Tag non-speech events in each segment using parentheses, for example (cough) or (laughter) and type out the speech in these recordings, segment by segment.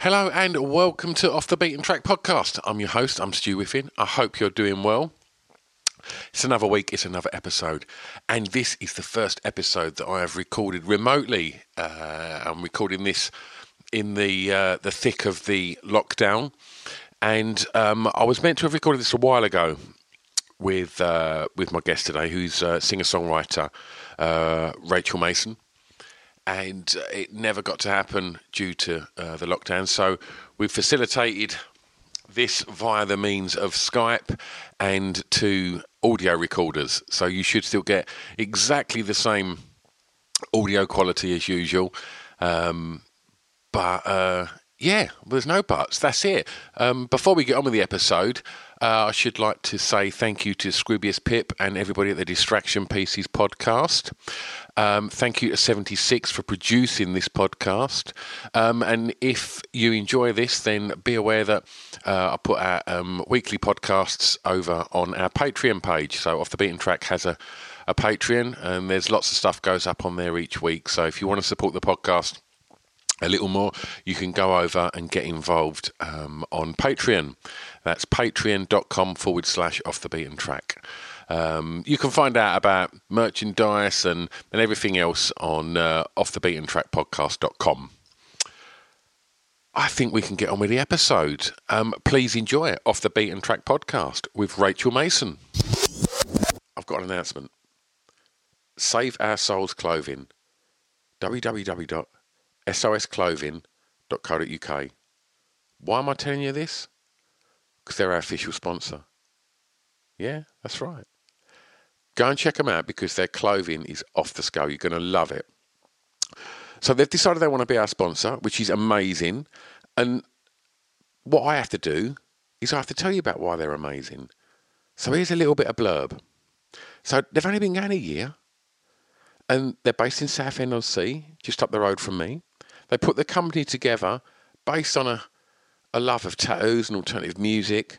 Hello and welcome to Off the Beaten Track podcast. I'm your host, I'm Stu Whiffin. I hope you're doing well. It's another week, it's another episode, and this is the first episode that I have recorded remotely. Uh, I'm recording this in the uh, the thick of the lockdown, and um, I was meant to have recorded this a while ago with uh, with my guest today, who's singer songwriter uh, Rachel Mason and uh, it never got to happen due to uh, the lockdown. So we've facilitated this via the means of Skype and two audio recorders. So you should still get exactly the same audio quality as usual. Um, but uh, yeah, there's no buts. That's it. Um, before we get on with the episode, uh, I should like to say thank you to Scroobius Pip and everybody at the Distraction Pieces podcast. Um, thank you to 76 for producing this podcast. Um, and if you enjoy this, then be aware that uh, I put our um, weekly podcasts over on our Patreon page. So Off the Beaten Track has a, a Patreon, and there's lots of stuff goes up on there each week. So if you want to support the podcast, a little more, you can go over and get involved um, on Patreon. That's patreon.com forward slash off the beaten track. Um, you can find out about merchandise and, and everything else on uh, offthebeatentrackpodcast.com. I think we can get on with the episode. Um, please enjoy it, Off the Beaten Track podcast with Rachel Mason. I've got an announcement. Save Our Souls Clothing. www.sosclothing.co.uk. Why am I telling you this? Because they're our official sponsor. Yeah, that's right. Go and check them out because their clothing is off the scale. You're going to love it. So they've decided they want to be our sponsor, which is amazing. And what I have to do is I have to tell you about why they're amazing. So here's a little bit of blurb. So they've only been going a year, and they're based in Southend on Sea, just up the road from me. They put the company together based on a, a love of tattoos and alternative music,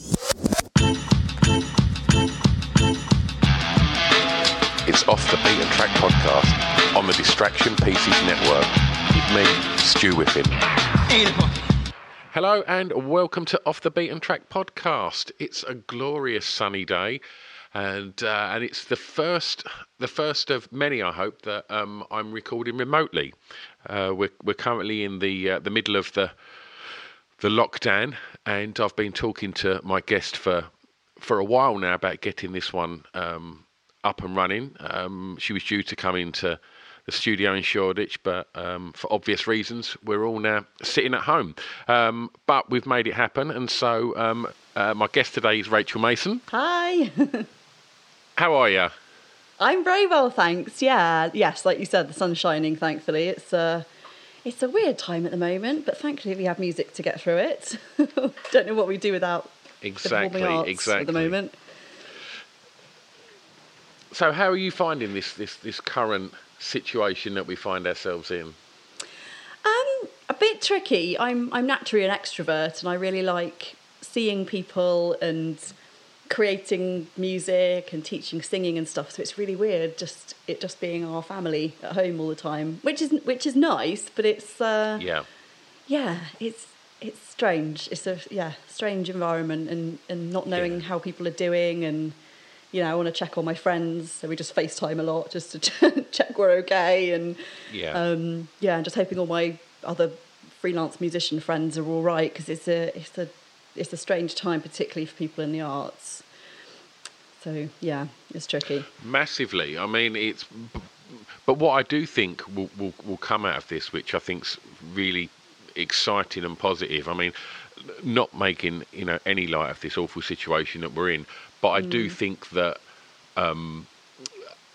It's Off the Beaten Track podcast on the Distraction Pieces Network with me, Stu Whiffin. Hello and welcome to Off the Beaten Track podcast. It's a glorious sunny day, and uh, and it's the first the first of many, I hope, that um, I'm recording remotely. Uh, we're we're currently in the uh, the middle of the the lockdown, and I've been talking to my guest for for a while now about getting this one um, up and running. Um, she was due to come into the studio in Shoreditch, but um, for obvious reasons, we're all now sitting at home. Um, but we've made it happen, and so um, uh, my guest today is Rachel Mason. Hi. (laughs) How are you? I'm very well, thanks. Yeah, yes, like you said, the sun's shining. Thankfully, it's a it's a weird time at the moment, but thankfully we have music to get through it. (laughs) Don't know what we do without exactly, the performing arts exactly. at the moment. So, how are you finding this this this current situation that we find ourselves in? Um, a bit tricky. I'm I'm naturally an extrovert, and I really like seeing people and creating music and teaching singing and stuff. So it's really weird, just it just being our family at home all the time, which is which is nice, but it's uh, Yeah. yeah, it's it's strange. It's a yeah strange environment, and and not knowing Yeah. how people are doing, and you know I want to check on my friends, so we just FaceTime a lot just to (laughs) check we're okay, and Yeah. um, yeah, and just hoping all my other freelance musician friends are all right because it's a it's a it's a strange time, particularly for people in the arts. So yeah, it's tricky. Massively. I mean, it's. But what I do think will, will, will come out of this, which I think's really exciting and positive. I mean, not making you know any light of this awful situation that we're in, but I do think that um,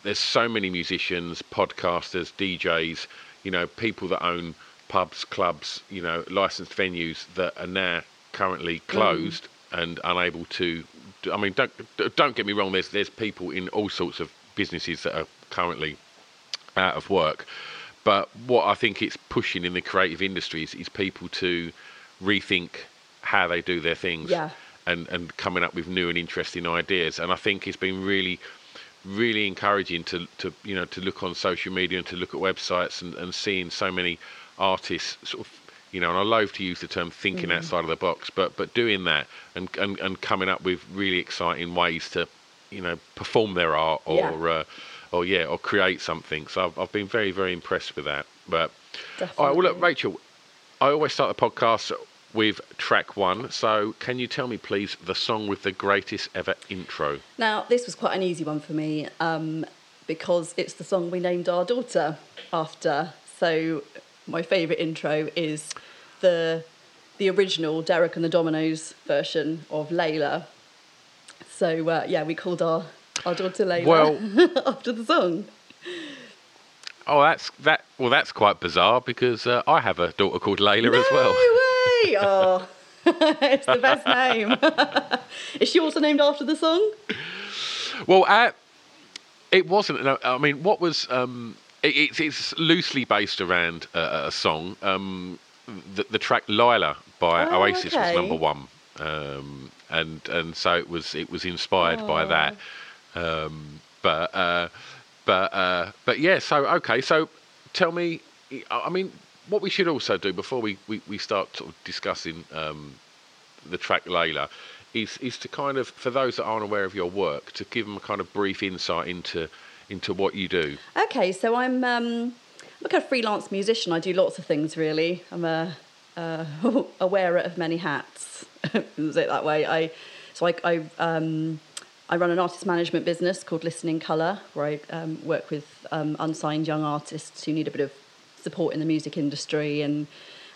there's so many musicians, podcasters, DJs, you know, people that own pubs, clubs, you know, licensed venues that are now currently closed and unable to. I mean, don't don't get me wrong. There's there's people in all sorts of businesses that are currently out of work. But what I think it's pushing in the creative industries is people to rethink how they do their things Yeah. And, and coming up with new and interesting ideas. And I think it's been really, really encouraging to, to you know to look on social media and to look at websites and, and seeing so many artists sort of you know, and I loathe to use the term thinking Mm. outside of the box, but but doing that and, and, and coming up with really exciting ways to, you know, perform their art or Yeah. uh, or yeah, or create something. So I've, I've been very very impressed with that. But all right, well look, Rachel, I always start the podcast with track one. So can you tell me please the song with the greatest ever intro? Now, this was quite an easy one for me um, because it's the song we named our daughter after. So, my favourite intro is the the original Derek and the Dominos version of Layla. So, uh, yeah, we called our, our daughter Layla Well- (laughs) after the song. Oh, that's that. Well, that's quite bizarre because uh, I have a daughter called Layla as well. No way! (laughs) Oh, (laughs) it's the best name. (laughs) is she also named after the song? Well, uh, it wasn't. no, I mean, what was? Um, it, it's, it's loosely based around uh, a song. Um, the, the track "Lyla" by Oh, Oasis okay. was number one, um, and and so it was. It was inspired by Oh. that. Um, but uh, but uh, but yeah. So okay. So tell me. I mean, what we should also do before we, we, we start sort of discussing um, the track Layla is is to kind of for those that aren't aware of your work to give them a kind of brief insight into into what you do. Okay, so I'm um, I'm a kind of freelance musician. I do lots of things really. I'm a, a, (laughs) a wearer of many hats. (laughs) Say it that way. I so I I, um, I run an artist management business called Listening Colour, where I um, work with um, unsigned young artists who need a bit of support in the music industry and.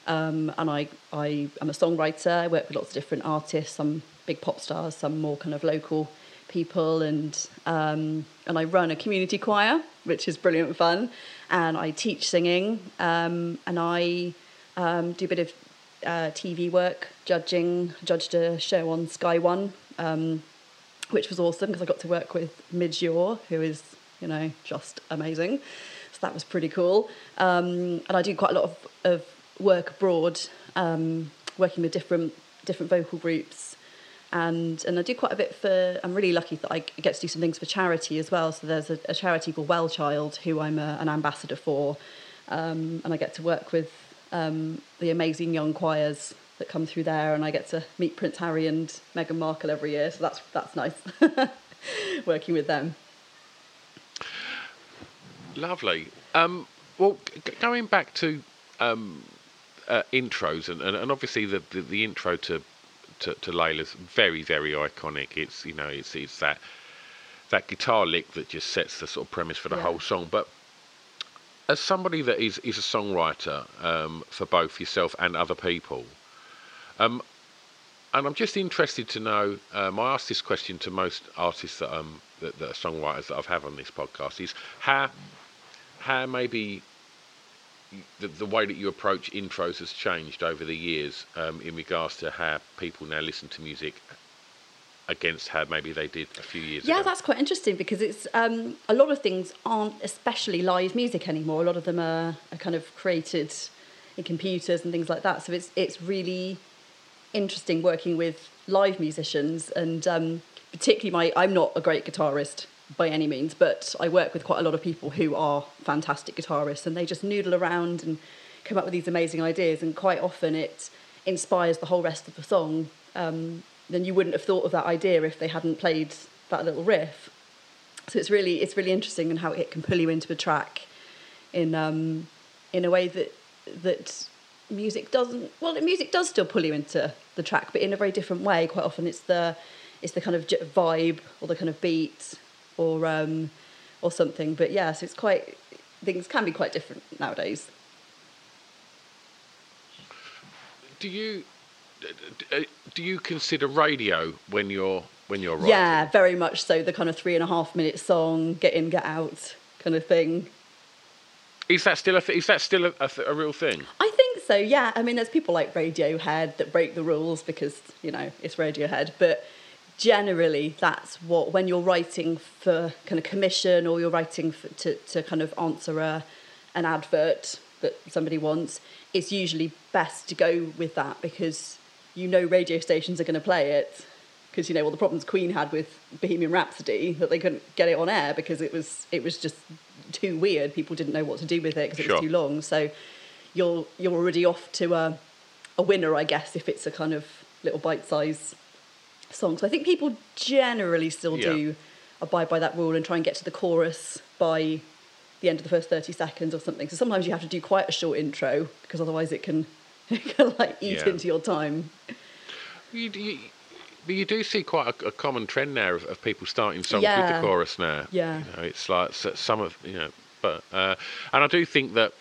Um, and I, I am a songwriter. I work with lots of different artists, some big pop stars, some more kind of local people, and um, and I run a community choir, which is brilliant fun. And I teach singing, um, and I um, do a bit of uh, TV work, judging. Judged a show on Sky One, um, which was awesome because I got to work with Midge Ure, who is you know just amazing. So that was pretty cool. Um, and I do quite a lot of, of work abroad, um, working with different different vocal groups, and and I do quite a bit for. I'm really lucky that I get to do some things for charity as well. So there's a, a charity called Well Child, who I'm a, an ambassador for, um, and I get to work with um, the amazing young choirs that come through there, and I get to meet Prince Harry and Meghan Markle every year, so that's that's nice (laughs) working with them. Lovely. Um, well, g- going back to um, uh, intros, and, and, and obviously the, the, the intro to, to to Layla's very very iconic. It's you know it's it's that that guitar lick that just sets the sort of premise for the Yeah. whole song. But as somebody that is is a songwriter um, for both yourself and other people, um, and I'm just interested to know. Um, I ask this question to most artists that um that, that are songwriters that I've had on this podcast is how how maybe the, the way that you approach intros has changed over the years um, in regards to how people now listen to music against how maybe they did a few years Yeah, ago. Yeah, that's quite interesting because it's um, a lot of things aren't especially live music anymore. A lot of them are, are kind of created in computers and things like that. So it's it's really interesting working with live musicians and um, particularly my I'm not a great guitarist by any means, but I work with quite a lot of people who are fantastic guitarists and they just noodle around and come up with these amazing ideas and quite often it inspires the whole rest of the song. Um, then you wouldn't have thought of that idea if they hadn't played that little riff. So it's really it's really interesting and how it can pull you into a track in um, in a way that that music doesn't. Well, music does still pull you into the track, but in a very different way. Quite often, it's the it's the kind of vibe or the kind of beat or um, or something. But yeah, so it's quite things can be quite different nowadays. Do you do you consider radio when you're when you're writing? Yeah, very much so. The kind of three and a half minute song, get in, get out kind of thing. Is that still a th- is that still a, a, th- a real thing? I think so, yeah. I mean, there's people like Radiohead that break the rules because, you know, it's Radiohead. But generally, that's what, when you're writing for kind of commission or you're writing for, to, to kind of answer a, an advert that somebody wants, it's usually best to go with that because you know radio stations are going to play it. Because you know all the problems Queen had with Bohemian Rhapsody that they couldn't get it on air because it was it was just too weird. People didn't know what to do with it because it Sure. was too long. So you're you're already off to a, a winner, I guess, if it's a kind of little bite size song. So I think people generally still Yeah. do abide by that rule and try and get to the chorus by the end of the first 30 seconds or something. So sometimes you have to do quite a short intro because otherwise it can, (laughs) it can like eat Yeah. into your time. You, you, but you do see quite a, a common trend now of, of people starting songs with the chorus now. Yeah. you know, it's like some of you know, but uh, and I do think that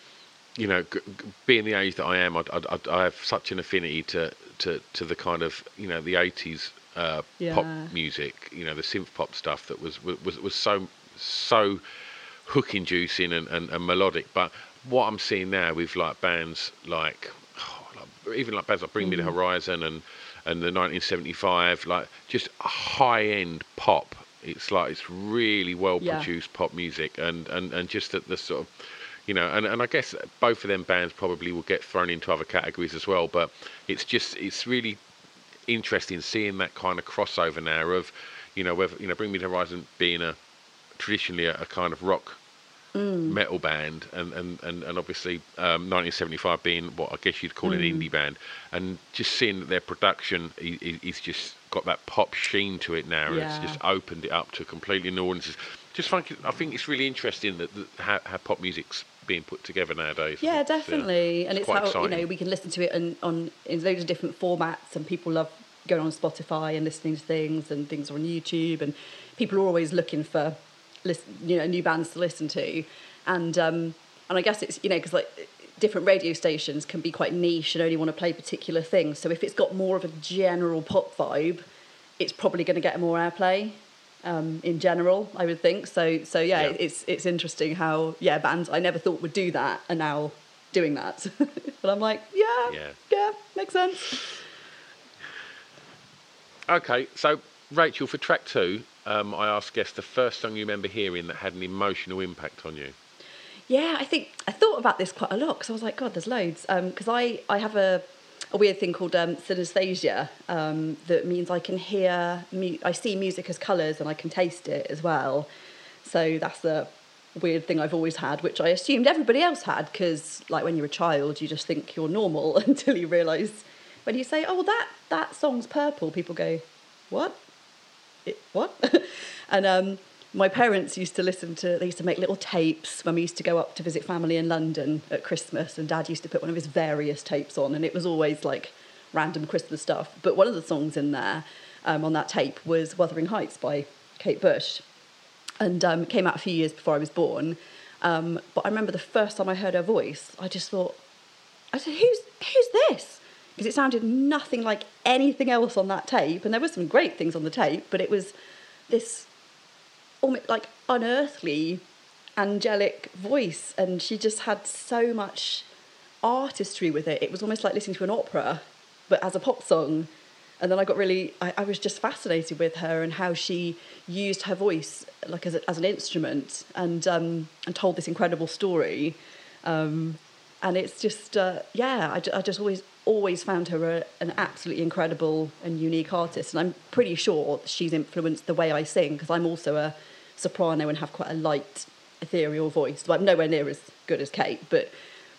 you know, g- g- being the age that I am, I, I, I have such an affinity to, to, to the kind of you know the eighties uh, pop music, you know, the synth pop stuff that was was was so so hook inducing and, and, and melodic. But what I'm seeing now with like bands like, (sighs) like even like bands like Bring Me the Horizon and and the 1975, like just high end pop. It's like it's really well Yeah. produced pop music and, and, and just the, the sort of you know, and, and I guess both of them bands probably will get thrown into other categories as well. But it's just it's really interesting seeing that kind of crossover now of, you know, whether you know, Bring Me the Horizon being a traditionally a, a kind of rock metal band, and and and, and obviously um, 1975 being what I guess you'd call an indie band, and just seeing that their production i- i- is just got that pop sheen to it now, and it's just opened it up to completely new audiences. Just think, I think it's really interesting that, that how, how pop music's being put together nowadays. Yeah, definitely. and it's how you know we can listen to it on, on in loads of different formats, and people love going on Spotify and listening to things, and things are on YouTube, and people are always looking for listen, you know new bands to listen to, and um, and I guess it's you know because like different radio stations can be quite niche and only want to play particular things. So if it's got more of a general pop vibe, it's probably going to get more airplay um, in general, I would think. So, so yeah, Yeah. it's it's interesting how yeah bands I never thought would do that are now doing that, (laughs) but I'm like yeah, Yeah. yeah, makes sense. Okay, so Rachel, for track two, um, I asked guests the first song you remember hearing that had an emotional impact on you. Yeah, I think I thought about this quite a lot because I was like, God, there's loads. Because I, I have a, a weird thing called um, synesthesia um, that means I can hear, mu- I see music as colours and I can taste it as well. So that's the weird thing I've always had, which I assumed everybody else had because, like, when you're a child, you just think you're normal (laughs) until you realise when you say, "Oh, that that song's purple," people go, "What? It, what?" (laughs) and um, my parents used to listen to. They used to make little tapes when we used to go up to visit family in London at Christmas, and Dad used to put one of his various tapes on, and it was always like random Christmas stuff. But one of the songs in there um, on that tape was "Wuthering Heights" by Kate Bush, and um, came out a few years before I was born. Um, but I remember the first time I heard her voice, I just thought, I said, "Who's who's this?" Because it sounded nothing like anything else on that tape, and there were some great things on the tape, but it was this almost like unearthly, angelic voice, and she just had so much artistry with it. It was almost like listening to an opera, but as a pop song. And then I got really, I, I was just fascinated with her and how she used her voice like as, a, as an instrument and um, and told this incredible story. Um, and it's just, uh, yeah, I, I just always always found her a, an absolutely incredible and unique artist. And I'm pretty sure she's influenced the way I sing because I'm also a soprano and have quite a light, ethereal voice. So I'm nowhere near as good as Kate, but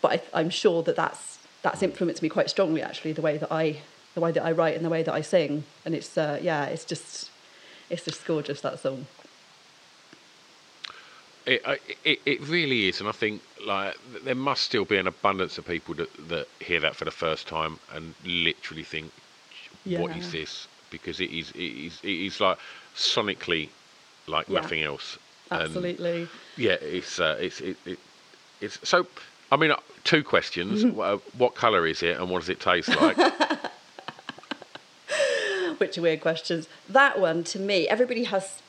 but I, I'm sure that that's that's influenced me quite strongly actually the way that I the way that I write and the way that I sing. And it's uh, yeah, it's just it's just gorgeous that song. It, it it really is, and I think like there must still be an abundance of people that, that hear that for the first time and literally think, "What is Yeah. this?" Because it is it is it is like sonically like Yeah. nothing else. And, Absolutely. yeah, it's uh, it's it, it it's so. I mean, uh, two questions: uh, What colour is it, and what does it taste like? (laughs) which are weird questions. That one, to me, everybody has.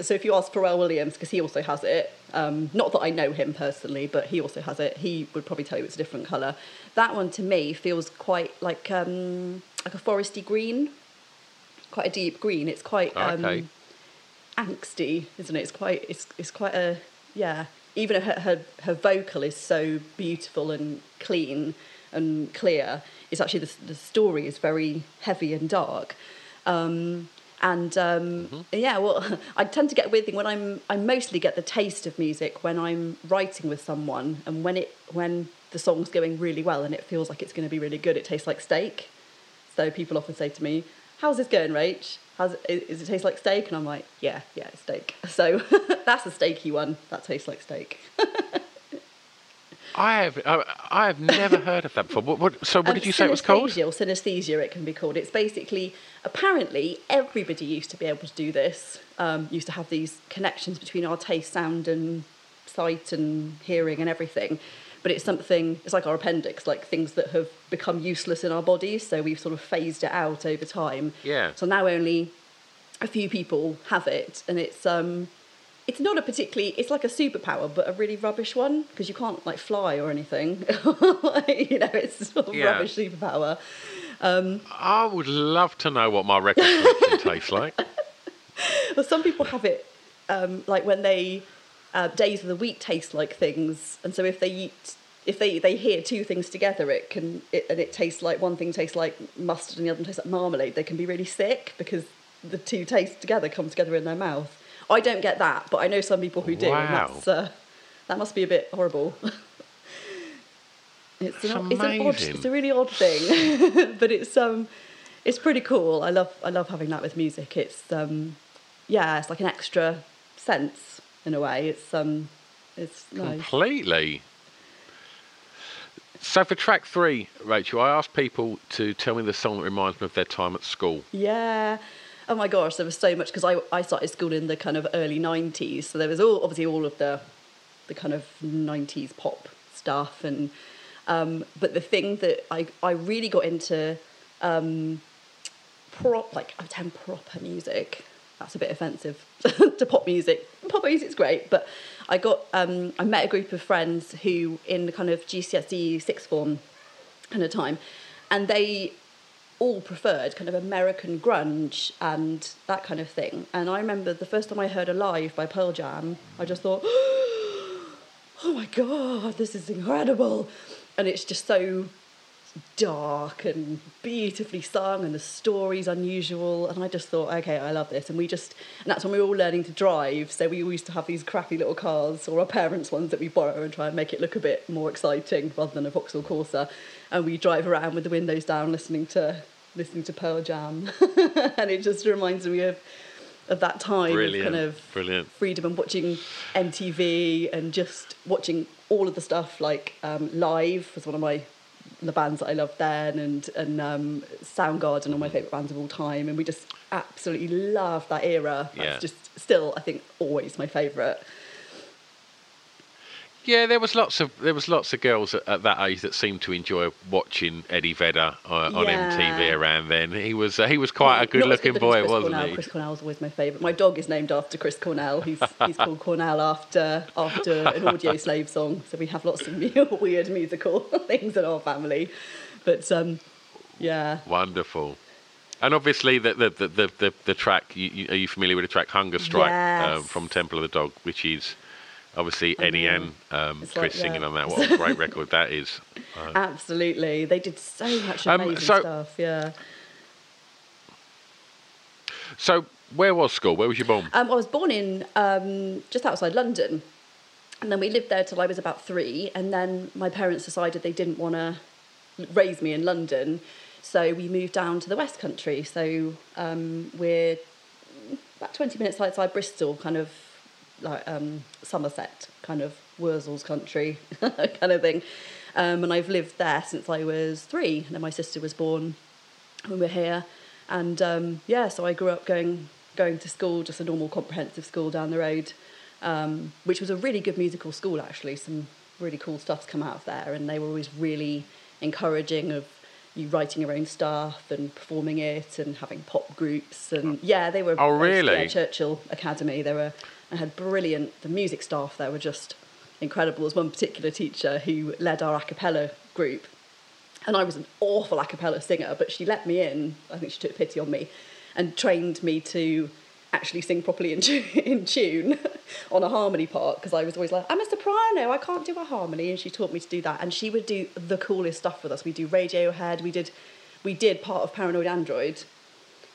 So if you ask Pharrell Williams, because he also has it, um, not that I know him personally, but he also has it. He would probably tell you it's a different colour. That one to me feels quite like um, like a foresty green, quite a deep green. It's quite um, Okay. Angsty, isn't it? It's quite it's it's quite a yeah. Even her her her vocal is so beautiful and clean and clear. It's actually the the story is very heavy and dark. Um, and um, yeah, well, (laughs) I tend to get a weird thing when I'm. I mostly get the taste of music when I'm writing with someone, and when it when the song's going really well and it feels like it's going to be really good. It tastes like steak. So people often say to me, "How's this going, Rach? How's it, is it taste like steak?" And I'm like, "Yeah, yeah, it's steak." (laughs) So (laughs) that's a steaky one. That tastes like steak. (laughs) I have I, have never heard of that before. What, what, so, what Um, did you say it was called? synesthesia, it can be called. It's basically, apparently, everybody used to be able to do this. Um, used to have these connections between our taste, sound, and sight, and hearing, and everything. But it's something. It's like our appendix, like things that have become useless in our bodies. So we've sort of phased it out over time. Yeah. So now only a few people have it, and it's um, it's not a particularly. It's like a superpower, but a really rubbish one because you can't like fly or anything. (laughs) you know, it's sort of Yeah. rubbish superpower. I would love to know what my record collection (laughs) tastes like. Well, some people have it um, like when they uh, days of the week taste like things, and so if they eat. If they, they hear two things together, it can it, and it tastes like one thing tastes like mustard and the other one tastes like marmalade. They can be really sick because the two tastes together come together in their mouth. I don't get that, but I know some people who do. and Wow. that's, uh, that must be a bit horrible. (laughs) it's, That's an, it's an odd, amazing. it's a really odd thing, (laughs) but it's um, it's pretty cool. I love I love having that with music. It's um, yeah, it's like an extra sense in a way. It's um, it's nice. Completely. So for track three, Rachel, I asked people to tell me the song that reminds them of their time at school. Yeah. Oh my gosh, there was so much because I, I started school in the kind of early 90s. So there was all obviously all of the the kind of 90s pop stuff and um, but the thing that I, I really got into um, prop like I term proper music. That's a bit offensive (laughs) to pop music. Pop music's great, but I got um, I met a group of friends who in the kind of GCSE sixth form kind of time, and they all preferred kind of American grunge and that kind of thing. And I remember the first time I heard Alive by Pearl Jam, I just thought, (gasps) oh my God, this is incredible. And it's just so dark and beautifully sung, and the story's unusual. And I just thought, okay, I love this. And we just, and that's when we were all learning to drive. So we used to have these crappy little cars, or our parents' ones that we borrow, and try and make it look a bit more exciting rather than a Vauxhall Corsa. And we drive around with the windows down, listening to listening to Pearl Jam, (laughs) and it just reminds me of of that time Brilliant. of kind of Brilliant. freedom and watching MTV and just watching all of the stuff like um, live was one of my the bands that I loved then and and um, Soundgarden are my favourite bands of all time and we just absolutely love that era. That's Yeah. just still I think always my favourite. Yeah, there was lots of there was lots of girls at, at that age that seemed to enjoy watching Eddie Vedder uh, on Yeah. MTV around then. He was uh, he was quite a good looking good boy, Chris wasn't Cornell. he? Chris Cornell's always my favourite. My dog is named after Chris Cornell. He's he's called Cornell after after an (laughs) Audioslave song. So we have lots of (laughs) weird musical (laughs) things in our family. But um, yeah, Wonderful. And obviously, the the the the, the, the track. You, you, are you familiar with the track "Hunger Strike" um, from Temple of the Dog, which is obviously and um, Chris like, singing yeah. on that. (laughs) What a great record that is! Absolutely. They did so much Um, amazing so- stuff, yeah. So, where was school? Where was you born? Um, I was born in um, just outside London. And then we lived there till I was about three. And then my parents decided they didn't want to raise me in London. So we moved down to the West Country. So um, we're about 20 minutes outside Bristol, kind of like um, Somerset, kind of Wurzels country (laughs) kind of thing. Um, and I've lived there since I was three. And then my sister was born when we were here. And um, yeah, so I grew up going going to school, just a normal comprehensive school down the road, um, which was a really good musical school actually. Some really cool stuff's come out of there, and they were always really encouraging of you writing your own stuff and performing it and having pop groups and yeah, they were. Oh, really? Yeah, Churchill Academy. They were. I had brilliant. The music staff there were just incredible. There was one particular teacher who led our a cappella group, and I was an awful a cappella singer, but she let me in. I think she took pity on me and trained me to actually sing properly in, (laughs) in tune on a harmony part because I was always like, I'm a soprano, I can't do a harmony. And she taught me to do that. And she would do the coolest stuff with us. We do Radiohead, we did, we did part of Paranoid Android.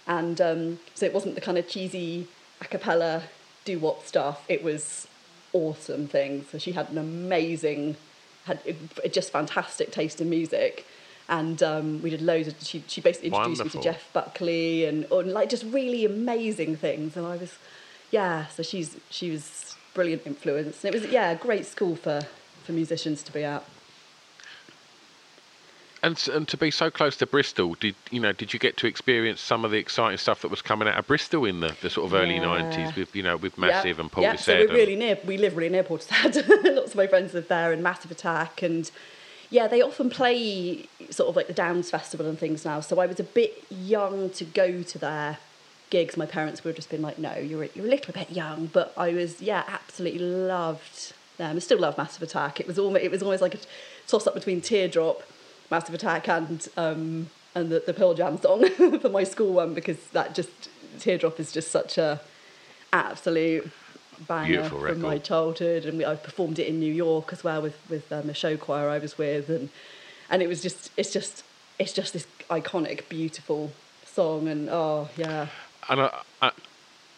And um, so it wasn't the kind of cheesy a cappella do what stuff, it was awesome things. So she had an amazing, had just fantastic taste in music. And um, we did loads of, she, she basically introduced Wonderful. me to Jeff Buckley and, and like just really amazing things. And I was, yeah, so she's, she was brilliant influence. And it was, yeah, a great school for, for musicians to be at. And and to be so close to Bristol, did you know? Did you get to experience some of the exciting stuff that was coming out of Bristol in the, the sort of early Yeah. nineties with you know with Yeah, Massive and Yeah, Portishead? so we're and- really near. We live really near Portishead. (laughs) Lots of my friends live there, and Massive Attack, and yeah, they often play sort of like the Downs Festival and things now. So I was a bit young to go to their gigs. My parents would have just been like, "No, you're you're a little bit young," but I was yeah, absolutely loved them. I still love Massive Attack. It was almost it was almost like a toss up between Teardrop, Massive Attack, and um, and the, the Pearl Jam song (laughs) for my school one because that just Teardrop is just such a absolute banger Beautiful from my childhood, and we, I performed it in New York as well with with um, the show choir I was with, and and it was just it's just it's just this iconic, beautiful song, and oh yeah, and I, I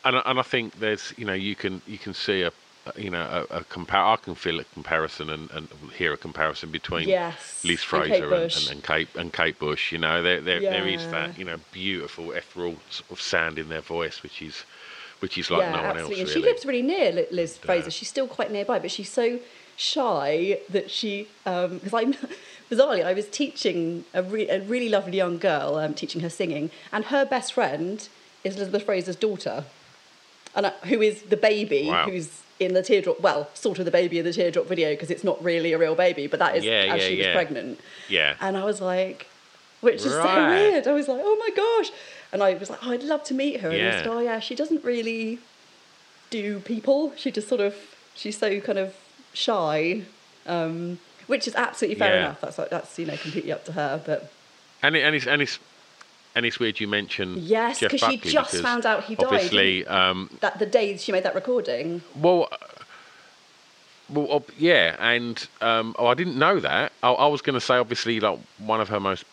and I, and I think there's you know you can you can see a you know a, a compar- I can feel a comparison and, and hear a comparison between Yes, Liz and Kate Fraser and, Bush. and, and Kate and Kate Bush. You know there there, there is that you know beautiful ethereal sort of sound in their voice, which is which is like yeah, no one absolutely. else and really. she lives really near Liz Fraser. She's still quite nearby, but she's so shy that she because I'm (laughs) bizarrely I was teaching a, re- a really lovely young girl um, teaching her singing, and her best friend is Elizabeth Fraser's daughter, and uh, who is the baby Wow. who's in the teardrop. Well, sort of the baby in the teardrop video because it's not really a real baby, but that is Yeah, as yeah, she was pregnant. Yeah. And I was like, which is so Right. weird. I was like, oh my gosh. And I was like, oh, I'd love to meet her. And I Yeah. said, oh yeah, she doesn't really do people. She just sort of, she's so kind of shy, um, which is absolutely fair Yeah. enough. That's like, that's, you know, completely up to her. But And, it, and it's and it's and it's weird you mentioned Yes, Jeff 'cause she Buckley just because found out he died, Obviously, um, that the day she made that recording, well, uh, Well, yeah, and um, oh, I didn't know that. I, I was going to say, obviously, like one of her most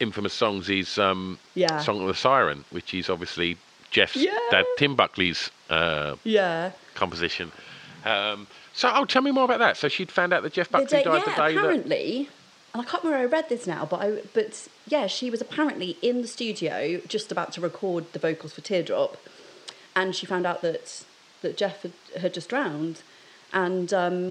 infamous songs is um, Yeah. "Song of the Siren," which is obviously Jeff's Yeah. dad, Tim Buckley's uh, Yeah. composition. Um, so, oh, tell me more about that. So she'd found out that Jeff The Buckley day- died yeah, the day that. apparently, and I can't remember where I read this now, but I, but yeah, she was apparently in the studio just about to record the vocals for Teardrop, and she found out that that Jeff had, had just drowned, and um,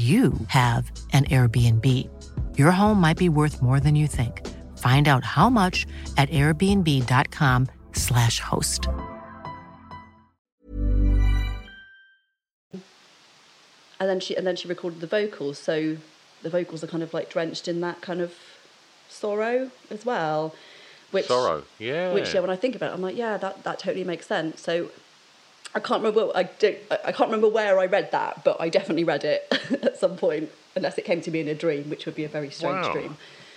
you have an Airbnb. Your home might be worth more than you think. Find out how much at airbnb.com/slash host. and then she and then she recorded the vocals, so the vocals are kind of like drenched in that kind of sorrow as well. Which Sorrow, yeah. Which yeah, when I think about it, I'm like, yeah, that, that totally makes sense. So I can't remember. I don't, I can't remember where I read that, but I definitely read it (laughs) at some point, unless it came to me in a dream, which would be a very strange Wow. dream.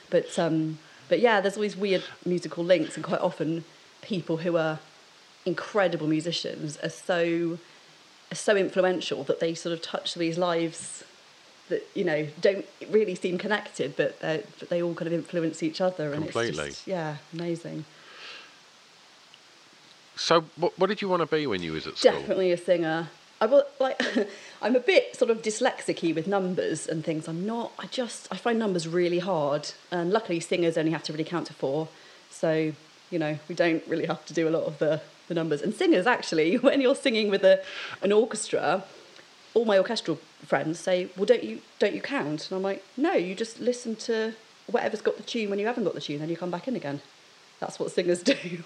But um, but yeah, there's always weird musical links, and quite often people who are incredible musicians are so are so influential that they sort of touch these lives that you know don't really seem connected, but they but they all kind of influence each other, and Completely. it's just yeah, amazing. So, what, what did you want to be when you was at school? Definitely a singer. I will like. (laughs) I'm a bit sort of dyslexicy with numbers and things. I'm not. I just I find numbers really hard, and luckily singers only have to really count to four, so you know we don't really have to do a lot of the the numbers. And singers actually, (laughs) when you're singing with a an orchestra, all my orchestral friends say, "Well, don't you don't you count?" And I'm like, "No, you just listen to whatever's got the tune when you haven't got the tune, then you come back in again." That's what singers (laughs) do.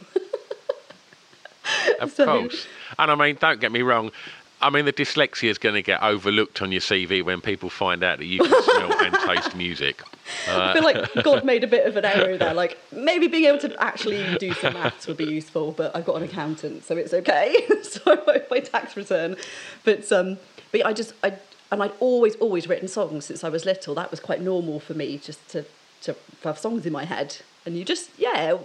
(laughs) Of So- course. And I mean, don't get me wrong. I mean, the dyslexia is going to get overlooked on your CV when people find out that you can smell and (laughs) taste music. I feel like God made a bit of an (laughs) error there. Like maybe being able to actually do some maths would be useful, but I've got an accountant, so it's okay. so I wrote my tax return, but um, but I just I and I'd always always written songs since I was little. That was quite normal for me, just to to have songs in my head. And you just yeah,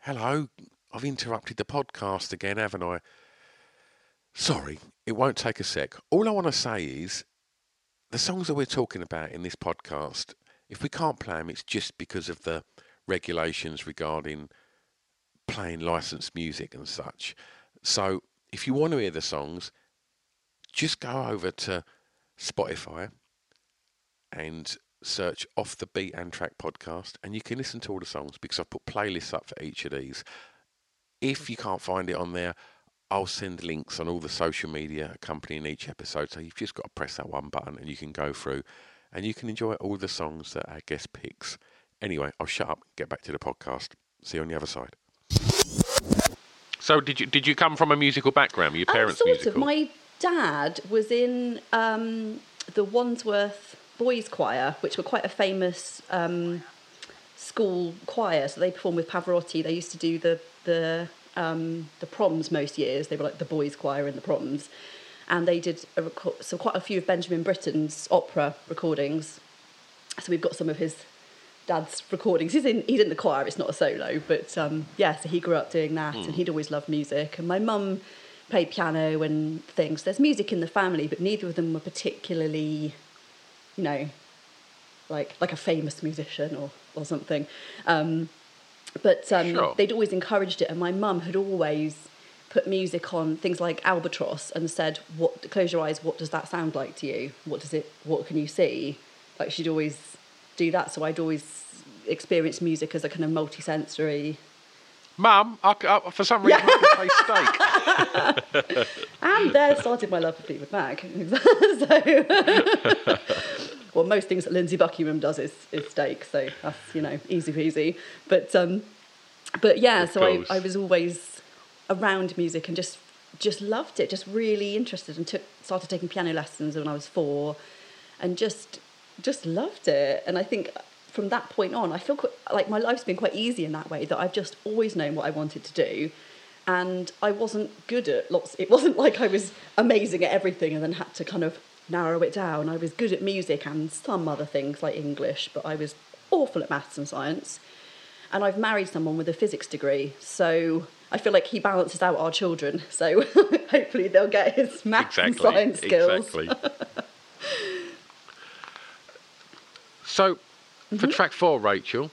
Hello, I've interrupted the podcast again, haven't I? Sorry, it won't take a sec. All I want to say is the songs that we're talking about in this podcast, if we can't play them, it's just because of the regulations regarding playing licensed music and such. So if you want to hear the songs, just go over to Spotify and search Off the Beaten Track podcast, and you can listen to all the songs because I've put playlists up for each of these. If you can't find it on there, I'll send links on all the social media accompanying each episode. So you've just got to press that one button and you can go through and you can enjoy all the songs that our guest picks. Anyway, I'll shut up, get back to the podcast. See you on the other side. So did you did you come from a musical background? Were your Um, parents sort musical? of. My dad was in um, the Wandsworth Boys Choir, which were quite a famous um, school choir. So they perform with Pavarotti. They used to do the the um, the proms most years. They were like the boys' choir in the proms, and they did a record, so quite a few of Benjamin Britten's opera recordings. So we've got some of his dad's recordings. He's in he's in the choir. It's not a solo, but um, yeah. So he grew up doing that, and he'd always loved music. And my mum played piano and things. There's music in the family, but neither of them were particularly, you know, like like a famous musician or or something. Um, but um, Sure. they'd always encouraged it, and my mum had always put music on things like Albatross and said, "What? Close your eyes. What does that sound like to you? What does it? What can you see?" Like she'd always do that, so I'd always experience music as a kind of multi-sensory. Mum, I, I- for some reason I can say steak. (laughs) (laughs) And there started my love for Fleetwood Mac. (laughs) so, well, most things that Lindsey Buckingham does is, is steak, so that's you know easy peasy. But um, but yeah, so I. I was always around music and just just loved it, just really interested, and took started taking piano lessons when I was four, and just just loved it. And I think from that point on, I feel quite, like my life's been quite easy in that way that I've just always known what I wanted to do. And I wasn't good at lots. It wasn't like I was amazing at everything and then had to kind of narrow it down. I was good at music and some other things like English, but I was awful at maths and science and I've married someone with a physics degree, so I feel like he balances out our children. (laughs) So (laughs) hopefully they'll get his maths and science skills. Exactly. (laughs) so, for track four, Rachel,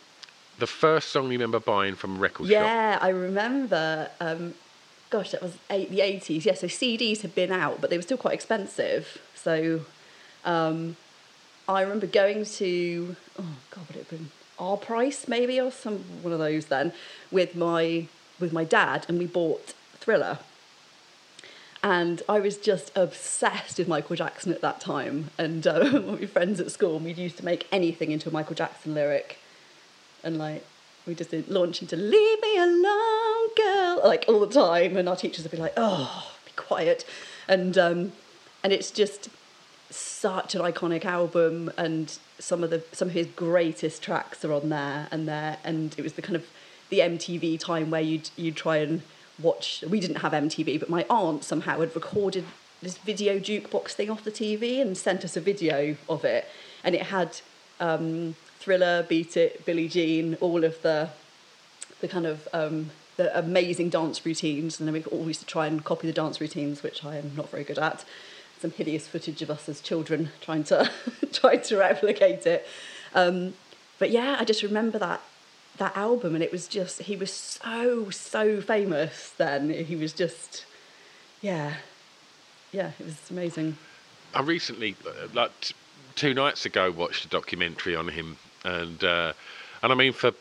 the first song you remember buying from record shop. Yeah, I remember. Um, gosh, that was eight, the eighties. Yeah, so CDs had been out, but they were still quite expensive. So um, I remember going to oh god, would it have been Our Price maybe or some one of those then with my with my dad, and we bought Thriller. And I was just obsessed with Michael Jackson at that time. And uh, (laughs) we were friends at school, and we used to make anything into a Michael Jackson lyric and like we just did launch into "Leave Me Alone, Girl" like all the time, and our teachers would be like, "Oh, be quiet," and um, and it's just such an iconic album, and some of the some of his greatest tracks are on there, and there, and it was the kind of the MTV time where you'd you'd try and watch. We didn't have MTV, but my aunt somehow had recorded this video jukebox thing off the TV and sent us a video of it, and it had um, Thriller, Beat It, Billie Jean, all of the the kind of um, the amazing dance routines, and then we always try and copy the dance routines, which I am not very good at. Some hideous footage of us as children trying to (laughs) trying to replicate it. Um, but yeah, I just remember that that album, and it was just he was so so famous then. He was just yeah, yeah, it was amazing. I recently, like two nights ago, watched a documentary on him, and uh, and I mean for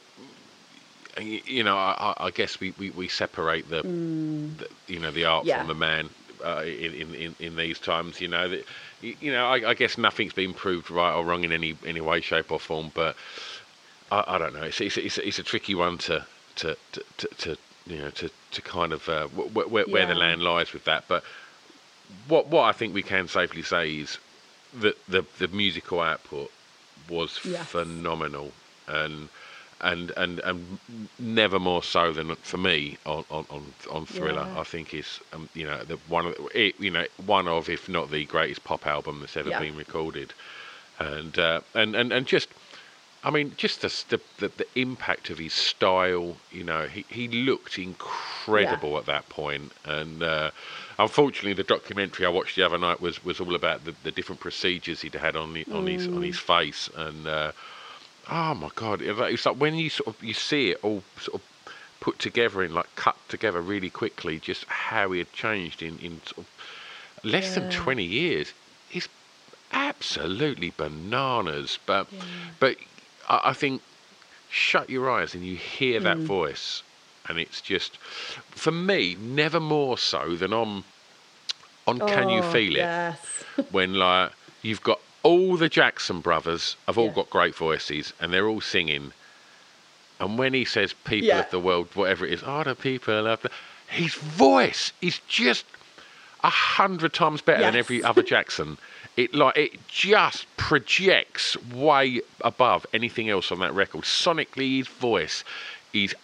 y- you know, I, I guess we, we, we separate the, the you know the art Mm. Yeah. from the man uh, in, in, in these times. You know that you know I, I guess nothing's been proved right or wrong in any any way, shape or form, but I, I don't know. It's it's, it's, it's a tricky one to to to, to, to you know to, to kind of uh, wh- wh- where, where the land lies with that, but what what I think we can safely say is that the the musical output was Yes. phenomenal and and and and never more so than for me on on on, on Thriller. Yeah. I think is um, you know the one of it, you know one of if not the greatest pop album that's ever Yeah. been recorded, and uh, and and and just. I mean, just the, the the the impact of his style. You know, he, he looked incredible at that point. and uh, unfortunately, the documentary I watched the other night was, was all about the, the different procedures he'd had on the, on his on his face, and uh, oh my god, it's like when you sort of you see it all sort of put together in like cut together really quickly, just how he had changed in in sort of less than twenty years. It's absolutely bananas, but but I, I think shut your eyes and you hear that Mm. voice, and it's just for me never more so than on on Can You Oh, Feel It Yes. (laughs) when like you've got all the Jackson brothers have all Yeah. got great voices and they're all singing. And when he says "people Yeah. of the world," whatever it is, are the people of the, his voice is just a hundred times better than every other (laughs) Jackson. It like it just projects way above anything else on that record. Sonically, his voice is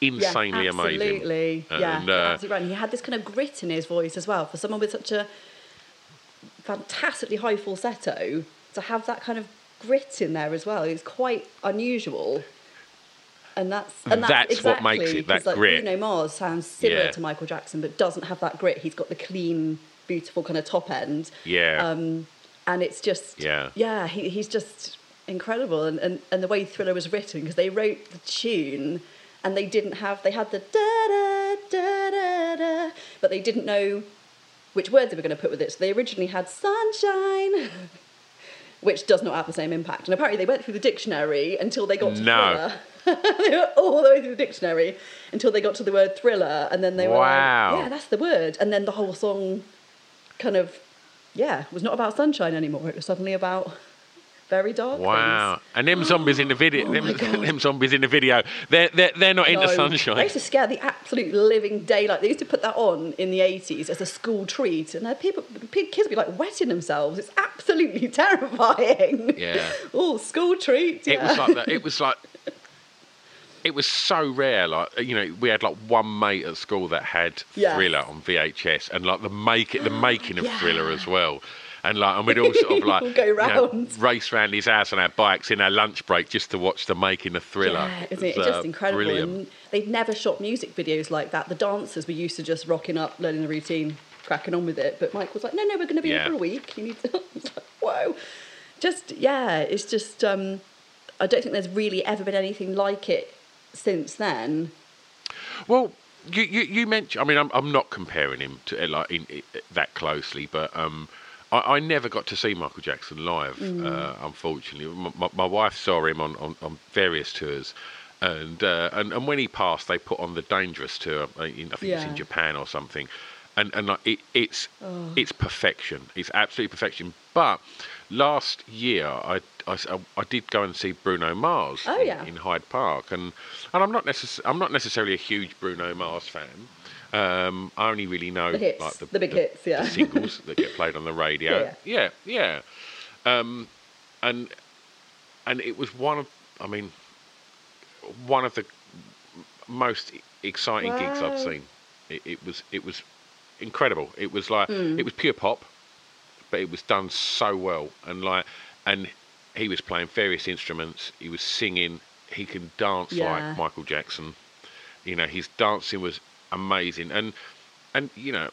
insanely yeah, amazing. absolutely. yeah, And, uh, absolutely right. And he had this kind of grit in his voice as well. For someone with such a fantastically high falsetto, to have that kind of grit in there as well is quite unusual. And that's and that's, That's what exactly, makes it, that like, grit. Bruno Mars sounds similar Yeah. to Michael Jackson, but doesn't have that grit. He's got the clean, beautiful kind of top end. Yeah. Um, and it's just Yeah. yeah he, he's just incredible and, and, and the way thriller was written because they wrote the tune and they didn't have they had the da da da da da but they didn't know which words they were going to put with it. So they originally had sunshine (laughs) which does not have the same impact. And apparently they went through the dictionary until they got to No. thriller. (laughs) They were all the way through the dictionary until they got to the word thriller and then they were Wow. like yeah that's the word. And then the whole song kind of yeah was not about sunshine anymore. It was suddenly about very dark Wow! things. And them zombies in the video, (gasps) Oh them, (laughs) them zombies in the video, they're they're, they're not into No, sunshine. They used to scare the absolute living daylight. They used to put that on in the 80s as a school treat, and then people, kids would be like wetting themselves. It's absolutely (laughs) terrifying. Yeah. (laughs) oh, school treat. It was like that. It was like. It was so rare, like you know, we had like one mate at school that had Yes. Thriller on VHS, and like the make the making of Yeah. Thriller as well, and like and we'd all sort of like (laughs) go you know, race round his house on our bikes in our lunch break just to watch the making of Thriller. Yeah, isn't it? It's just uh, incredible. Brilliant. And they'd never shot music videos like that. The dancers were used to just rocking up, learning the routine, cracking on with it. But Mike was like, no, no, we're going to be Yeah. here for a week. You need to. (laughs) I was like, whoa. Just, yeah, it's just, um, I don't think there's really ever been anything like it since then. Well, you, you, you mentioned. I mean, I'm, I'm not comparing him to like in, in, that closely, but um, I, I never got to see Michael Jackson live. Mm. Uh, unfortunately, my, my, my wife saw him on, on, on various tours, and, uh, and and when he passed, they put on the Dangerous tour. uh, I think it's in Japan or something, and and it, it's Oh. it's perfection. It's absolute perfection. But last year, I, I, I did go and see Bruno Mars Oh, in, yeah. in Hyde Park, and and I'm not necess- I'm not necessarily a huge Bruno Mars fan. Um, I only really know The hits, like the, the big hits, yeah. the singles that get played on the radio. Yeah, yeah, yeah. Um, and and it was one of I mean one of the most exciting gigs I've seen. It, it was it was incredible. It was like Hmm. it was pure pop, but it was done so well and like and he was playing various instruments. He was singing. He can dance Yeah. like Michael Jackson. You know, his dancing was amazing, and and you know,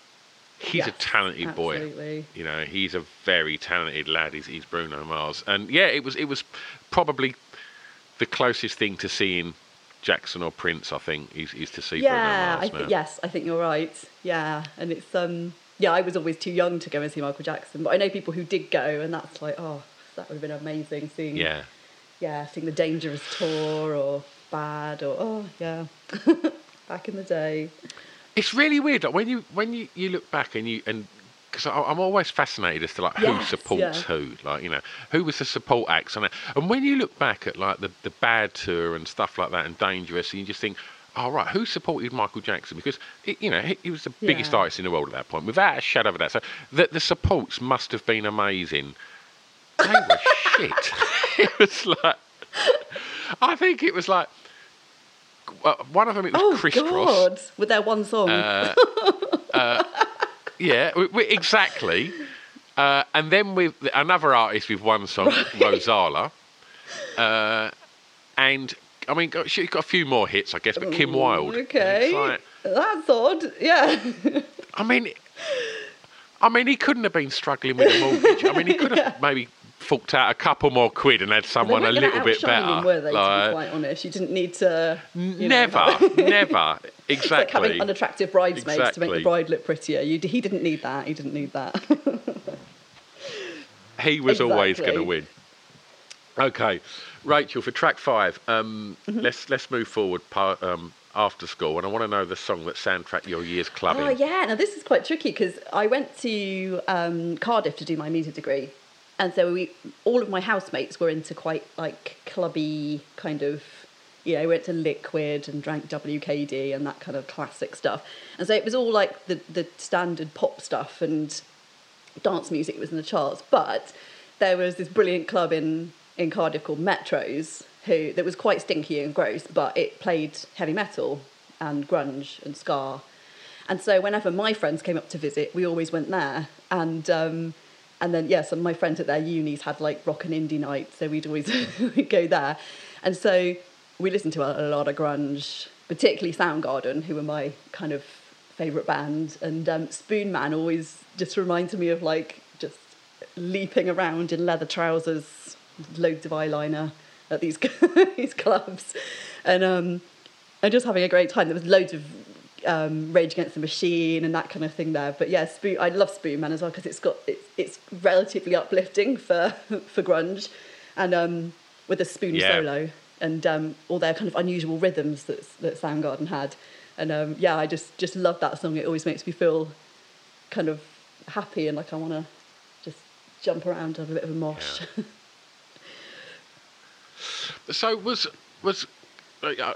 he's a Yes, talented boy. You know, he's a very talented lad. He's, he's Bruno Mars, and yeah, it was it was probably the closest thing to seeing Jackson or Prince. I think is, is to see yeah, Bruno I Mars th- now. yes, I think you're right. Yeah, and it's um, yeah, I was always too young to go and see Michael Jackson, but I know people who did go, and that's like, oh, that would have been amazing seeing. Yeah. yeah, seeing the Dangerous tour or Bad or oh yeah, (laughs) back in the day. It's really weird. Like when you when you, you look back and you and because I'm always fascinated as to like who Yes, supports yeah. who, like you know who was the support acts on it. And when you look back at like the the bad tour and stuff like that and dangerous, and you just think, oh right, who supported Michael Jackson? Because it, you know he, he was the biggest Yeah. artist in the world at that point, without a shadow of a doubt. So the the supports must have been amazing. They were (laughs) shit. (laughs) it was like I think it was like. Well, one of them it was Oh Kris Kross. God, with their one song. (laughs) Yeah, w- w- exactly. Uh, and then with another artist with one song, Rozalla. Uh, and I mean, got- she got a few more hits, I guess, but Kim Wilde. Okay, like- that's odd. Yeah, I mean, I mean, he couldn't have been struggling with a mortgage. I mean, he (laughs) could have maybe forked out a couple more quid and had someone a little bit better. Him, were they? to be quite honest, you didn't need to. never, (laughs) never, It's like having exactly. unattractive bridesmaids to make the bride look prettier. You, he didn't need that. He didn't need that. (laughs) he was always going to win. Okay, Rachel, for track five, um, Mm-hmm. let's let's move forward um, after school, and I want to know the song that soundtracked your year's clubbing. Oh yeah, now this is quite tricky because I went to um, Cardiff to do my music degree, and so we all of my housemates were into quite like clubby kind of, you know, went to Liquid and drank WKD and that kind of classic stuff, and so it was all like the the standard pop stuff and dance music was in the charts, but there was this brilliant club in in Cardiff called Metros, who that was quite stinky and gross, but it played heavy metal, and grunge and ska. And so whenever my friends came up to visit, we always went there. And um, and then some of my friends at their unis had like rock and indie nights, so we'd always (laughs) we'd go there. And so we listened to a, a lot of grunge, particularly Soundgarden, who were my kind of favourite band. And um, Spoonman always just reminded me of like just leaping around in leather trousers, loads of eyeliner at these (laughs) these clubs, and um, and just having a great time. There was loads of um, Rage Against the Machine and that kind of thing there. But yeah, Spoon, I love Spoon Man as well because it's got it's, it's relatively uplifting for (laughs) for grunge, and um, with a spoon Yeah. solo and um, all their kind of unusual rhythms that that Soundgarden had. And um, yeah, I just just love that song. It always makes me feel kind of happy and like I want to just jump around, have a bit of a mosh. (laughs) So was was uh,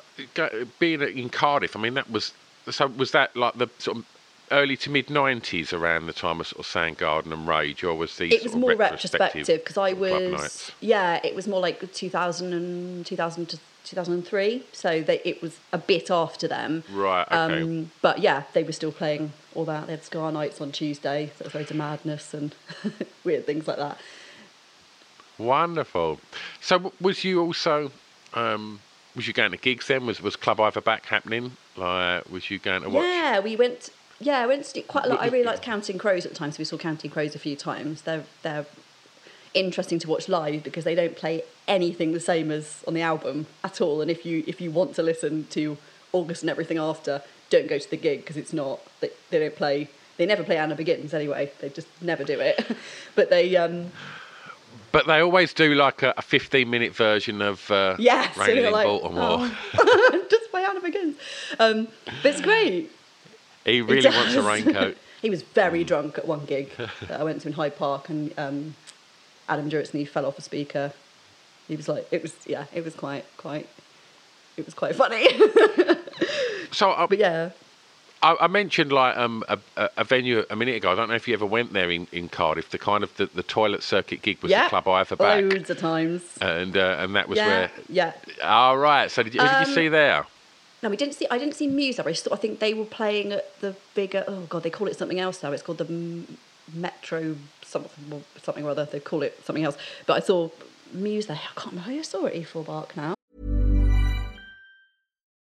being in Cardiff? I mean, that was so. Was that like the sort of early to mid nineties around the time of sort of Soundgarden and Rage, or was these it was more retrospective because I was yeah it was more like 2000 and 2000 to 2003 so they, it was a bit after them Right, okay. um, but yeah they were still playing all that they had Ska Nights on Tuesday so there was loads of madness and (laughs) weird things like that Wonderful. So was you also? Um, was you going to gigs then? Was was Clwb Ifor Bach happening? Like, was you going to watch? yeah we went yeah I went to do quite a lot I really liked (laughs) Counting Crows at the time so we saw Counting Crows a few times they're they're interesting to watch live because they don't play anything the same as on the album at all. And if you if you want to listen to August and everything after, don't go to the gig because it's not they, they don't play. They never play Anna Begins anyway. They just never do it. (laughs) but they um But they always do like a, a fifteen minute version of uh, yeah, Raining in like Baltimore. oh, (laughs) just play Anna Begins. Um, but it's great. He really wants a raincoat. (laughs) he was very drunk at one gig that I went to in Hyde Park, and um, Adam Duritz fell off a speaker. He was like, it was yeah, it was quite quite, it was quite funny. (laughs) So I, but yeah, I, I mentioned like um, a, a- venue a minute ago. I don't know if you ever went there in, in Cardiff. The kind of the, the toilet circuit gig was the Clwb Ifor Bach, loads of times. and uh, and that was yeah, where. yeah. All right. So did you, who did you Um, see there? No, we didn't see. I didn't see Muse there. I, just thought, I think they were playing at the bigger. Oh god, they call it something else now. It's called the Metro something something or other. They call it something else. But I saw Muse there. I can't remember. who I saw at Ifor Bach now.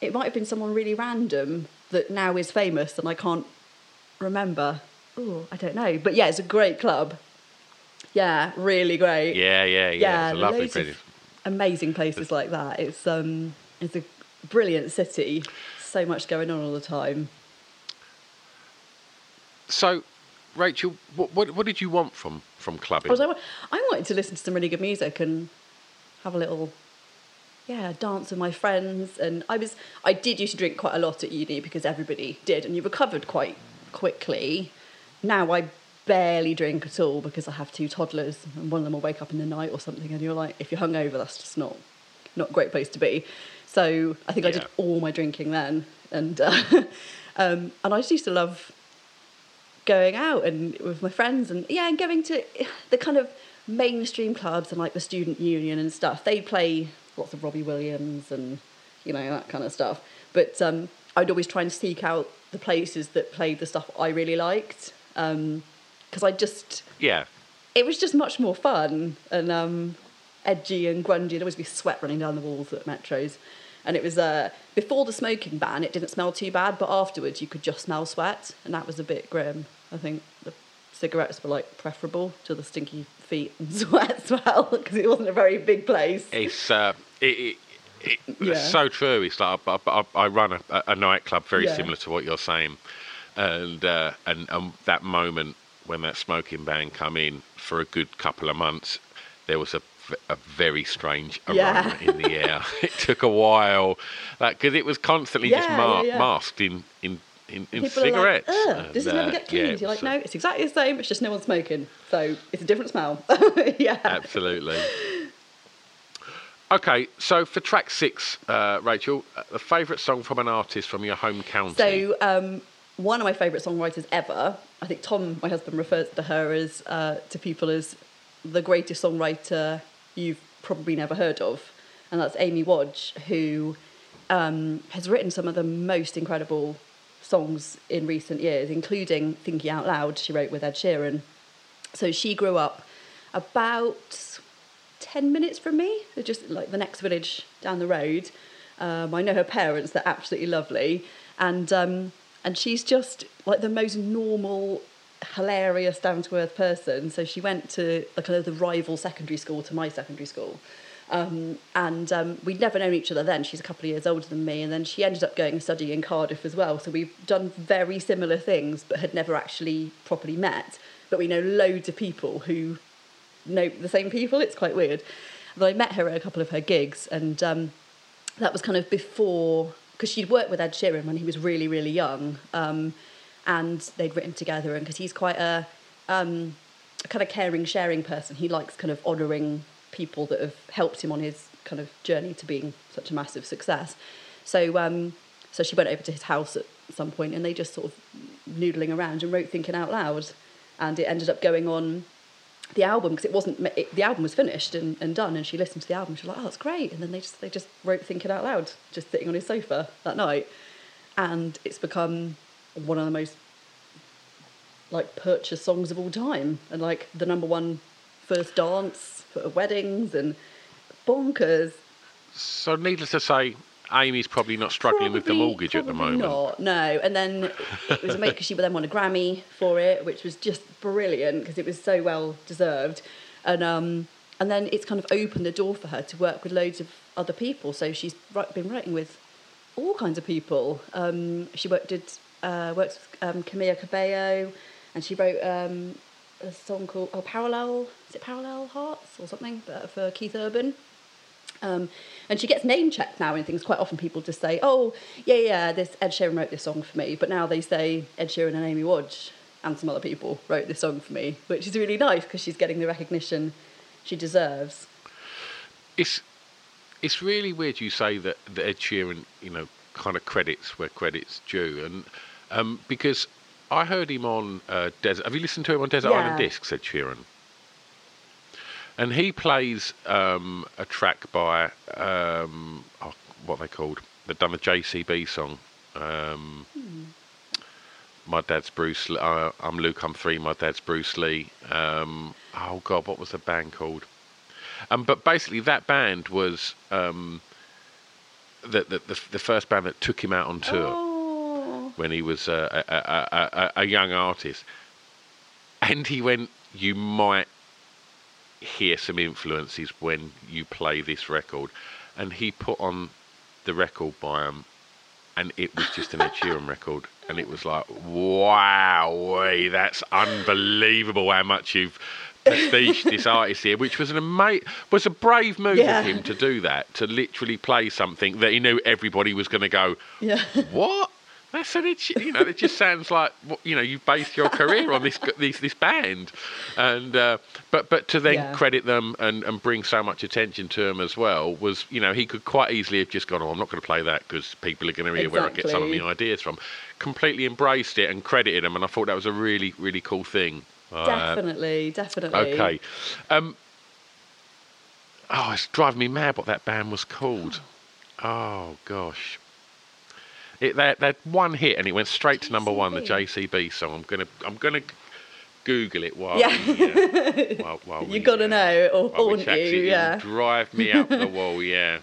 It might have been someone really random that now is famous and I can't remember. Oh, I don't know. But yeah, it's a great club. Yeah, really great. Yeah, yeah, yeah. it's a lovely loads of amazing places like that. It's um, it's a brilliant city. So much going on all the time. So, Rachel, what, what what did you want from from clubbing? I was I wanted to listen to some really good music and have a little, yeah, dance with my friends. And I was, I did used to drink quite a lot at uni because everybody did, and you recovered quite quickly. Now I barely drink at all because I have two toddlers and one of them will wake up in the night or something and you're like, if you're hungover, that's just not not a great place to be. So I think I did all my drinking then, and uh, (laughs) um, and I just used to love going out and with my friends and yeah, and going to the kind of mainstream clubs and like the student union and stuff. They play lots of Robbie Williams and you know that kind of stuff. But um, I'd always try and seek out the places that played the stuff I really liked because I just Yeah. it was just much more fun and um, edgy and grungy. There'd always be sweat running down the walls at metros. And it was uh, before the smoking ban, it didn't smell too bad, but afterwards you could just smell sweat, and that was a bit grim. I think the cigarettes were like preferable to the stinky feet and (laughs) sweat smell because it wasn't a very big place. It's uh, it, it, it, Yeah. it's so true. It's like I, I, I run a, a nightclub very Yeah. similar to what you're saying, and uh, and and that moment when that smoking ban come in for a good couple of months, there was a a very strange aroma Yeah. in the air. (laughs) it took a while, because it was constantly just mar- yeah, yeah. masked in in. In, in People cigarettes. are like, Ugh, And, this never uh, get cleaned. yeah, You're like, no, it's exactly the same, it's just no one's smoking. So it's a different smell. (laughs) yeah. Absolutely. Okay, so for track six, uh, Rachel, uh, the favourite song from an artist from your home county. So, um, one of my favourite songwriters ever, I think Tom, my husband, refers to her as uh, to people as the greatest songwriter you've probably never heard of, and that's Amy Wadge, who um, has written some of the most incredible songs in recent years, including Thinking Out Loud. She wrote with Ed Sheeran. So she grew up about 10 minutes from me, just like the next village down the road. Um, I know her parents, they're absolutely lovely. And, um, and she's just like the most normal, hilarious, down to earth person. So she went to the kind of the rival secondary school to my secondary school. Um, and um, we'd never known each other then. She's a couple of years older than me. And then she ended up going and studying in Cardiff as well. So we've done very similar things, but had never actually properly met. But we know loads of people who know the same people. It's quite weird. But I met her at a couple of her gigs, and um, that was kind of before because she'd worked with Ed Sheeran when he was really, really young, um, and they'd written together. And because he's quite a, um, a kind of caring, sharing person, he likes kind of honouring people that have helped him on his kind of journey to being such a massive success. So, um, so she went over to his house at some point, and they just sort of noodling around and wrote "Thinking Out Loud," and it ended up going on the album because it wasn't it, the album was finished and, and done and she listened to the album. She was like oh that's great. And then they just they just wrote thinking out loud just sitting on his sofa that night. And it's become one of the most like purchase songs of all time and like the number one first dance for weddings and bonkers So, needless to say, Amy's probably not struggling with the mortgage at the moment. Not, no. And then it was amazing because she then won a Grammy for it, which was just brilliant because it was so well deserved. And um, and then it's kind of opened the door for her to work with loads of other people. So she's been writing with all kinds of people. Um, she worked did uh, works with um, Camila Cabello, and she wrote um, a song called oh Parallel. Is it Parallel Hearts or something for Keith Urban? Um, and she gets name checked now in things. Quite often people just say, oh, yeah, yeah, this Ed Sheeran wrote this song for me. But now they say Ed Sheeran and Amy Wadge and some other people wrote this song for me, which is really nice because she's getting the recognition she deserves. It's it's really weird you say that, that Ed Sheeran, you know, kind of credits where credits due, and um, because I heard him on uh, Desert. Have you listened to him on Desert Yeah. Island Discs, Ed Sheeran? And he plays um, a track by um, oh, what are they called? They've done the JCB song. Um, My dad's Bruce. Lee, uh, I'm Luke. I'm three. My dad's Bruce Lee. Um, oh God, what was the band called? Um, but basically, that band was um, the, the the the first band that took him out on tour Oh, when he was a, a, a, a, young artist. And he went, You might hear some influences when you play this record. And he put on the record by him, and it was just an Ed Sheeran (laughs) record. And it was like, wow, that's unbelievable how much you've prestiged this (laughs) artist here, which was an ama- was a brave move Yeah. of him to do that, to literally play something that he knew everybody was going to go, yeah. what? That's an itch, you know. It just sounds like you know you based your career on this this this band, and uh, but but to then Yeah. credit them and, and bring so much attention to them as well was you know he could quite easily have just gone, oh, I'm not going to play that because people are going to hear where I get some of my ideas from. Completely embraced it and credited them, and I thought that was a really really cool thing. Uh, definitely, definitely. Okay. Um, oh, it's driving me mad what that band was called. Oh, gosh. It, that that one hit and it went straight to number one, the JCB song. I'm gonna I'm gonna Google it while Yeah. we, uh, while, while (laughs) we, You gotta uh, know, while haunt you, It'll yeah. drive me up the wall. (laughs) Yeah.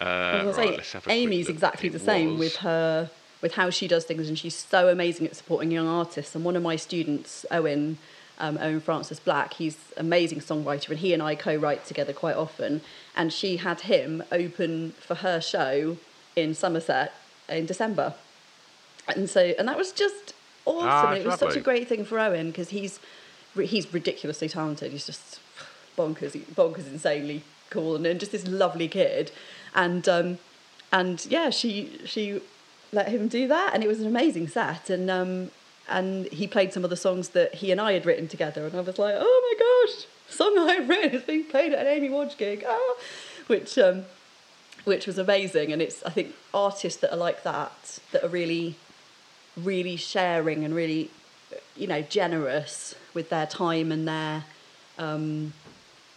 Uh, right, say, Amy's exactly It the same was- with her, with how she does things, and she's so amazing at supporting young artists. And one of my students, Owen, um, Owen Francis Black, he's amazing songwriter, and he and I co-write together quite often. And she had him open for her show in Somerset in December, and so and that was just awesome. Ah, it was such a great thing for Owen because he's he's ridiculously talented. He's just bonkers, bonkers, insanely cool, and, and just this lovely kid. And um, and yeah, she she let him do that, and it was an amazing set. And um, and he played some of the songs that he and I had written together, and I was like, oh my gosh, song I've written is being played at an Amy Wadge gig, ah! which um, which was amazing. And it's I think artists that are like that that are really really sharing and really you know generous with their time and their um,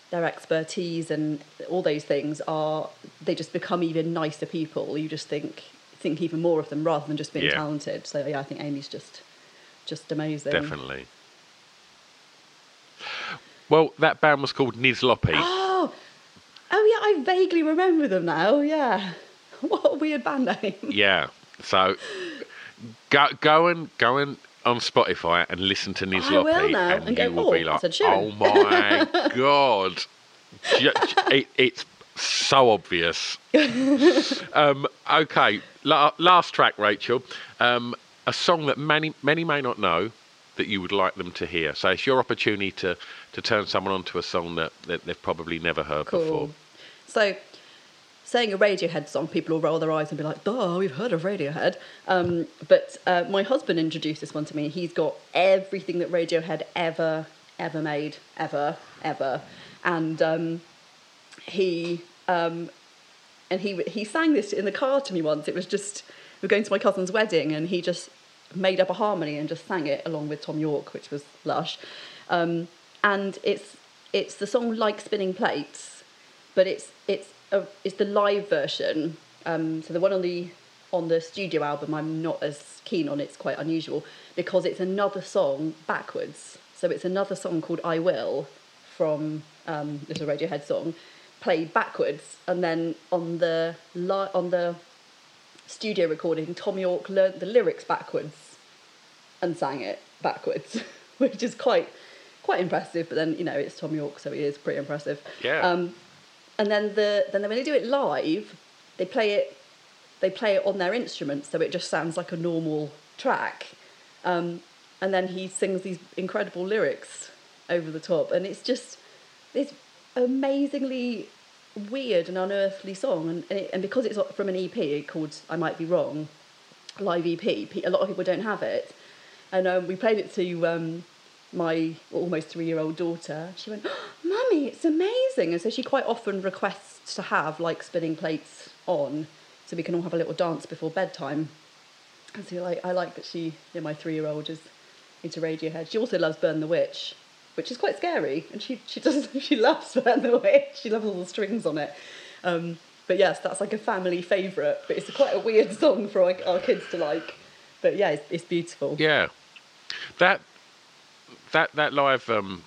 their expertise and all those things are they just become even nicer people you just think think even more of them rather than just being Yeah. talented so yeah i think amy's just just amazing Definitely. Well, that band was called Nizlopi. Oh yeah i vaguely remember them now yeah (laughs) what a weird band name Yeah. So go go and go and on Spotify and listen to Nizlopi, and, and go, you will be "Oh, like, "Oh my (laughs) god!" It, it's so obvious. (laughs) um, okay, la- last track, Rachel. Um, a song that many many may not know that you would like them to hear. So it's your opportunity to to turn someone onto a song that, that they've probably never heard before. Cool. So, saying a Radiohead song, people will roll their eyes and be like, "Duh, we've heard of Radiohead." Um, but uh, my husband introduced this one to me. He's got everything that Radiohead ever, ever made, ever, ever, and um, he um, and he he sang this in the car to me once. It was just we were going to my cousin's wedding, and he just made up a harmony and just sang it along with Thom Yorke, which was lush. Um, and it's it's the song "Like Spinning Plates," but it's it's a, it's the live version. Um, so the one on the on the studio album, I'm not as keen on. It's quite unusual because it's another song backwards. So it's another song called "I Will" from um, is Radiohead song, played backwards, and then on the li- on the studio recording, Thom Yorke learnt the lyrics backwards and sang it backwards, (laughs) which is quite quite impressive. But then you know it's Thom Yorke, so he is pretty impressive. Yeah. Um, and then the then when they do it live, they play it they play it on their instruments, so it just sounds like a normal track. Um, and then he sings these incredible lyrics over the top, and it's just it's amazingly weird and unearthly song. And and, it, and because it's from an EP called "I Might Be Wrong," live EP, a lot of people don't have it. And um, we played it to um, my almost three-year-old daughter. She went, oh, (gasps) "Mummy, it's amazing!" And so she quite often requests to have like spinning plates on, so we can all have a little dance before bedtime. And so like I like that she, you know, my three-year-old is into Radiohead. She also loves Burn the Witch, which is quite scary, and she she does (laughs) she loves Burn the. She loves all the strings on it. Um, but yes, that's like a family favourite. But it's quite a weird (laughs) song for our, our kids to like. But yeah, it's, it's beautiful. Yeah, that that that live um,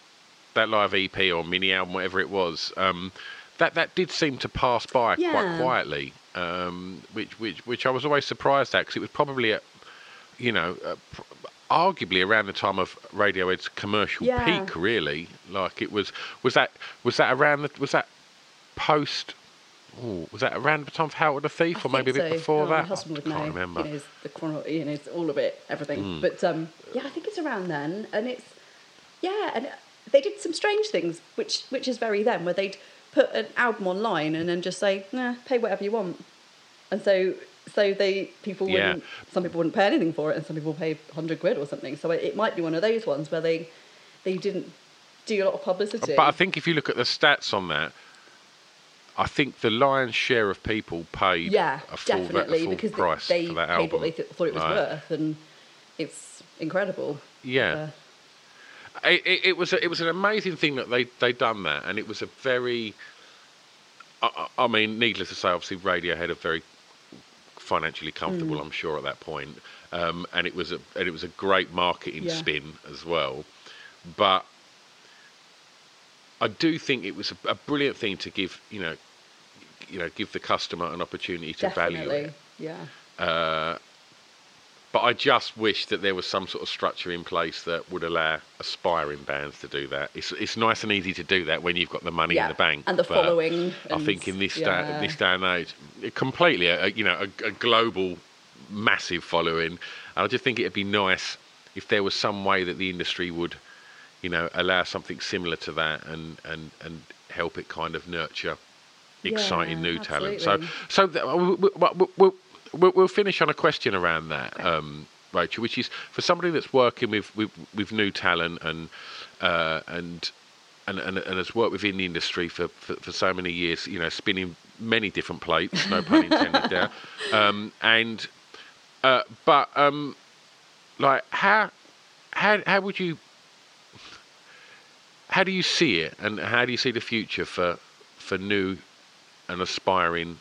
that live EP or mini album, whatever it was, um, that that did seem to pass by quite quietly, um, which which which I was always surprised at because it was probably at you know. Pr- Arguably around the time of Radiohead's commercial Yeah. peak, really. Like it was, was that was that around the was that post? ooh, was that around the time of Hail to the Thief, I or maybe a bit before Oh, that? My husband would I can't know. remember. He knows the chrono, he knows all of it, everything. But um, yeah, I think it's around then, and it's yeah, and they did some strange things, which which is very them, where they'd put an album online and then just say, nah, pay whatever you want, and so So they people wouldn't. Some people wouldn't pay anything for it, and some people pay hundred quid or something. So it, it might be one of those ones where they they didn't do a lot of publicity. But I think if you look at the stats on that, I think the lion's share of people paid yeah, a full, definitely a full because price they, for that paid album. what they th- thought it was Right. worth, and it's incredible. Yeah. Uh, it, it, it was a, it was an amazing thing that they they done that, and it was a very. I, I I mean, needless to say, obviously Radiohead are very financially comfortable. Mm. I'm sure at that point, um, and it was a and it was a great marketing Yeah. spin as well. But I do think it was a, a brilliant thing to give you know, you know, give the customer an opportunity to value it. yeah. But I just wish that there was some sort of structure in place that would allow aspiring bands to do that. It's it's nice and easy to do that when you've got the money Yeah, in the bank. and the following I and- think in this yeah. day, this day and age, completely a, you know a, a global massive following. And I just think it'd be nice if there was some way that the industry would, you know, allow something similar to that and and and help it kind of nurture exciting Yeah, new talent. So so th- we- we- we- we'll, we'll, finish on a question around that, um, Rachel, which is for somebody that's working with with, with new talent and uh, and. And, and, and has worked within the industry for, for, for so many years, you know, spinning many different plates, no (laughs) pun intended there. Um, and uh, but um, like how how how would you how do you see it, and how do you see the future for for new and aspiring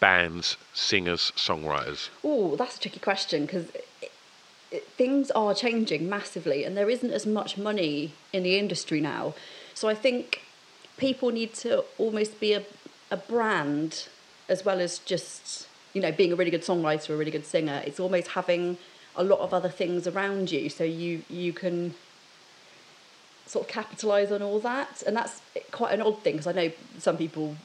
bands, singers, songwriters? Oh, that's a tricky question because things are changing massively, and there isn't as much money in the industry now. So I think people need to almost be a, a brand as well as just you know being a really good songwriter, a really good singer. It's almost having a lot of other things around you, so you you can sort of capitalize on all that, and that's quite an odd thing because I know some people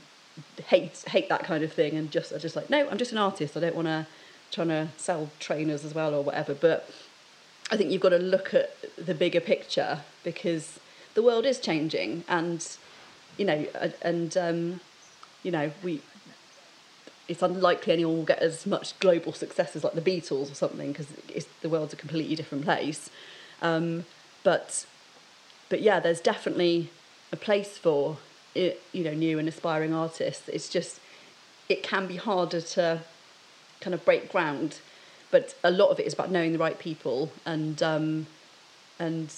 hate hate that kind of thing and just are just like no, I'm just an artist. I don't want to trying to sell trainers as well or whatever. But I think you've got to look at the bigger picture because the world is changing, and you know, and um, you know, we. It's unlikely anyone will get as much global success as like the Beatles or something because the world's a completely different place. Um, but but yeah, there's definitely a place for you know new and aspiring artists. It's just it can be harder to kind of break ground, but a lot of it is about knowing the right people and um, and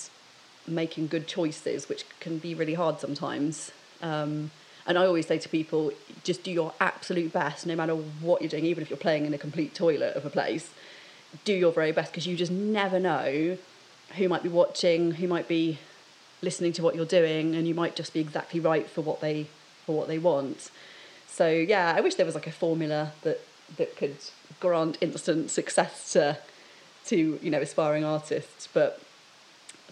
making good choices, which can be really hard sometimes. Um, and I always say to people, just do your absolute best, no matter what you're doing, even if you're playing in a complete toilet of a place. Do your very best because you just never know who might be watching, who might be listening to what you're doing, and you might just be exactly right for what they for what they want. So yeah, I wish there was like a formula that that could grant instant success to to you know aspiring artists, but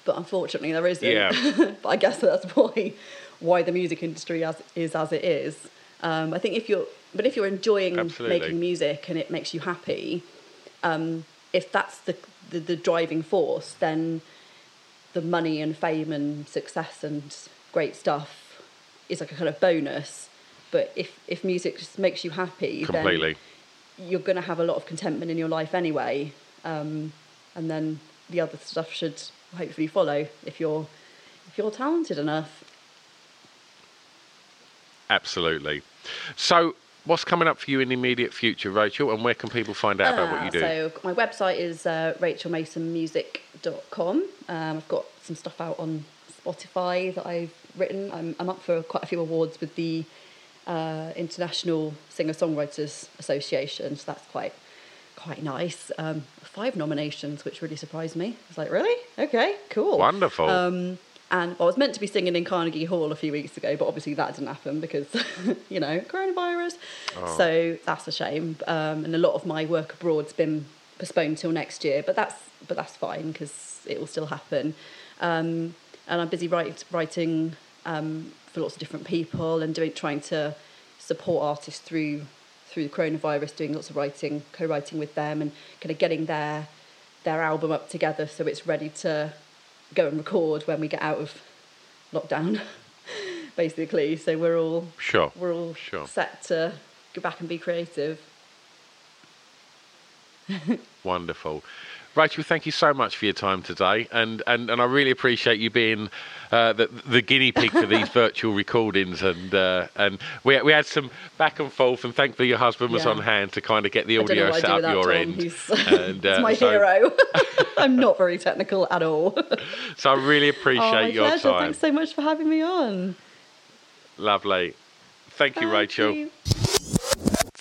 but unfortunately there isn't. Yeah. (laughs) but I guess that's why why the music industry as is as it is. Um, I think if you're but if you're enjoying Absolutely. making music and it makes you happy, um, if that's the, the the driving force, then the money and fame and success and great stuff is like a kind of bonus. But if if music just makes you happy, Completely. you're going to have a lot of contentment in your life anyway, um, and then the other stuff should hopefully follow if you're if you're talented enough. Absolutely. So, what's coming up for you in the immediate future, Rachel, and where can people find out about what you do? Ah, So my website is uh, rachelmasonmusic.com. Um, I've got some stuff out on Spotify that I've written. I'm, I'm up for quite a few awards with the uh, International Singer-Songwriters Association, so that's quite quite nice. Um, five nominations, which really surprised me. I was like, really? Okay, cool. Wonderful. Um, and I was meant to be singing in Carnegie Hall a few weeks ago, but obviously that didn't happen because, (laughs) you know, coronavirus. So that's a shame. Um, and a lot of my work abroad's been postponed till next year, but that's but that's fine because it will still happen. Um, and I'm busy write, writing um, for lots of different people and doing trying to support artists through through the coronavirus, doing lots of writing, co-writing with them, and kind of getting their their album up together so it's ready to go and record when we get out of lockdown, (laughs) basically. So we're all Sure. we're all Sure. set to go back and be creative. (laughs) Wonderful. Rachel, thank you so much for your time today, and, and, and I really appreciate you being uh, the, the guinea pig for these (laughs) virtual recordings. And uh, and we, we had some back and forth, and thankfully your husband was Yeah. on hand to kind of get the I don't know audio set up your Tom. end. He's, (laughs) And, (laughs) he's uh, my so- hero. I'm not very technical at all. So I really appreciate oh, your pleasure. time. Thanks so much for having me on. Lovely. Thank you, Thank Rachel. you.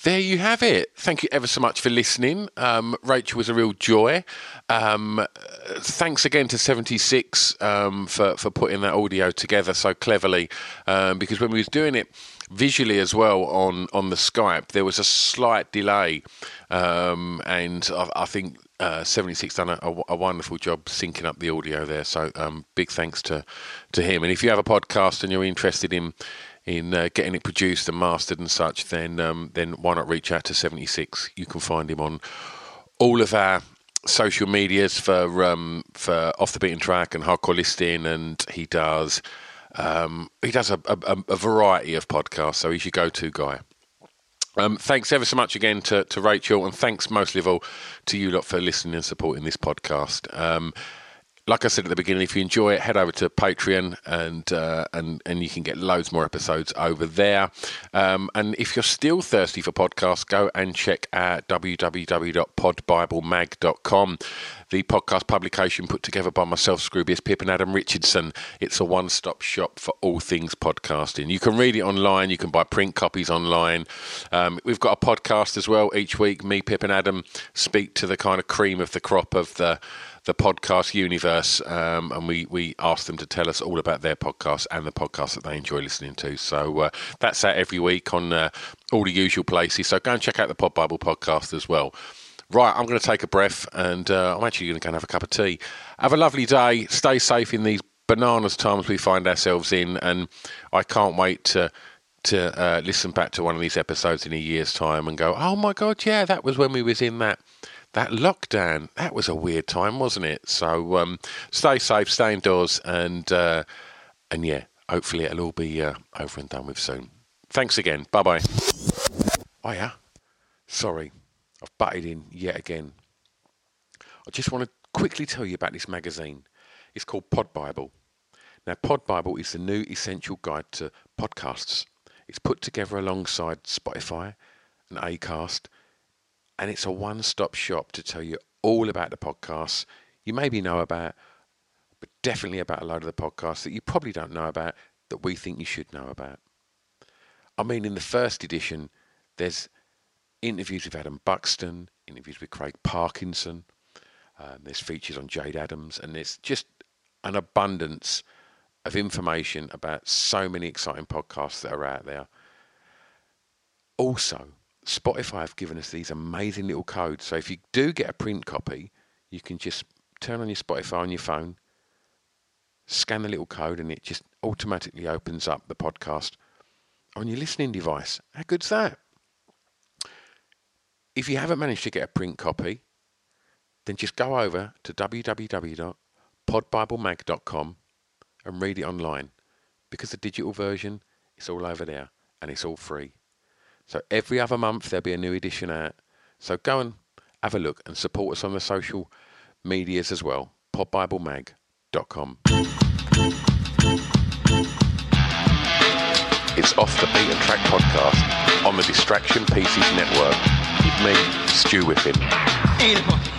There you have it. Thank you ever so much for listening. Um, Rachel was a real joy. Um, thanks again to 76 um, for, for putting that audio together so cleverly. Um, because when we was doing it visually as well on, on the Skype, there was a slight delay. Um, and I, I think uh, 76 done a, a, a wonderful job syncing up the audio there. So um, big thanks to, to him. And if you have a podcast and you're interested in in uh, getting it produced and mastered and such, then um, then why not reach out to 76? You can find him on all of our social medias for um, for off the beaten track and hardcore listing, and he does um, he does a, a, a variety of podcasts. So he's your go-to guy. Um, thanks ever so much again to, to Rachel, and thanks mostly of all to you lot for listening and supporting this podcast. Like I said at the beginning, if you enjoy it, head over to Patreon and uh, and and you can get loads more episodes over there. Um, and if you're still thirsty for podcasts, go and check out www.podbiblemag.com. The podcast publication put together by myself, Scroobius Pip, and Adam Richardson. It's a one-stop shop for all things podcasting. You can read it online. You can buy print copies online. Um, we've got a podcast as well each week. Me, Pip, and Adam speak to the kind of cream of the crop of the the podcast universe, um, and we we ask them to tell us all about their podcasts and the podcasts that they enjoy listening to. So uh, that's out every week on uh, all the usual places. So go and check out the Pod Bible podcast as well. Right, I'm going to take a breath, and uh, I'm actually going to go and have a cup of tea. Have a lovely day. Stay safe in these bananas times we find ourselves in, and I can't wait to to uh, listen back to one of these episodes in a year's time and go, oh my god, yeah, that was when we was in that that lockdown. That was a weird time, wasn't it? So um, stay safe, stay indoors, and uh, and yeah, hopefully it'll all be uh, over and done with soon. Thanks again. Bye bye. Oh yeah, sorry, I've butted in yet again. I just want to quickly tell you about this magazine. It's called Pod Bible. Now, Pod Bible is the new essential guide to podcasts. It's put together alongside Spotify and Acast, and it's a one-stop shop to tell you all about the podcasts you maybe know about, but definitely about a load of the podcasts that you probably don't know about that we think you should know about. I mean, in the first edition, there's interviews with Adam Buxton, interviews with Craig Parkinson, um, there's features on Jade Adams, and there's just an abundance of information about so many exciting podcasts that are out there. Also, Spotify have given us these amazing little codes. So if you do get a print copy, you can just turn on your Spotify on your phone, scan the little code, and it just automatically opens up the podcast on your listening device. How good's that? If you haven't managed to get a print copy, then just go over to www.podbiblemag.com and read it online because the digital version is all over there and it's all free. So every other month there'll be a new edition out. So go and have a look and support us on the social medias as well. podbiblemag.com. It's Off the Beaten Track podcast on the Distraction Pieces Network with me, Whiffin. Il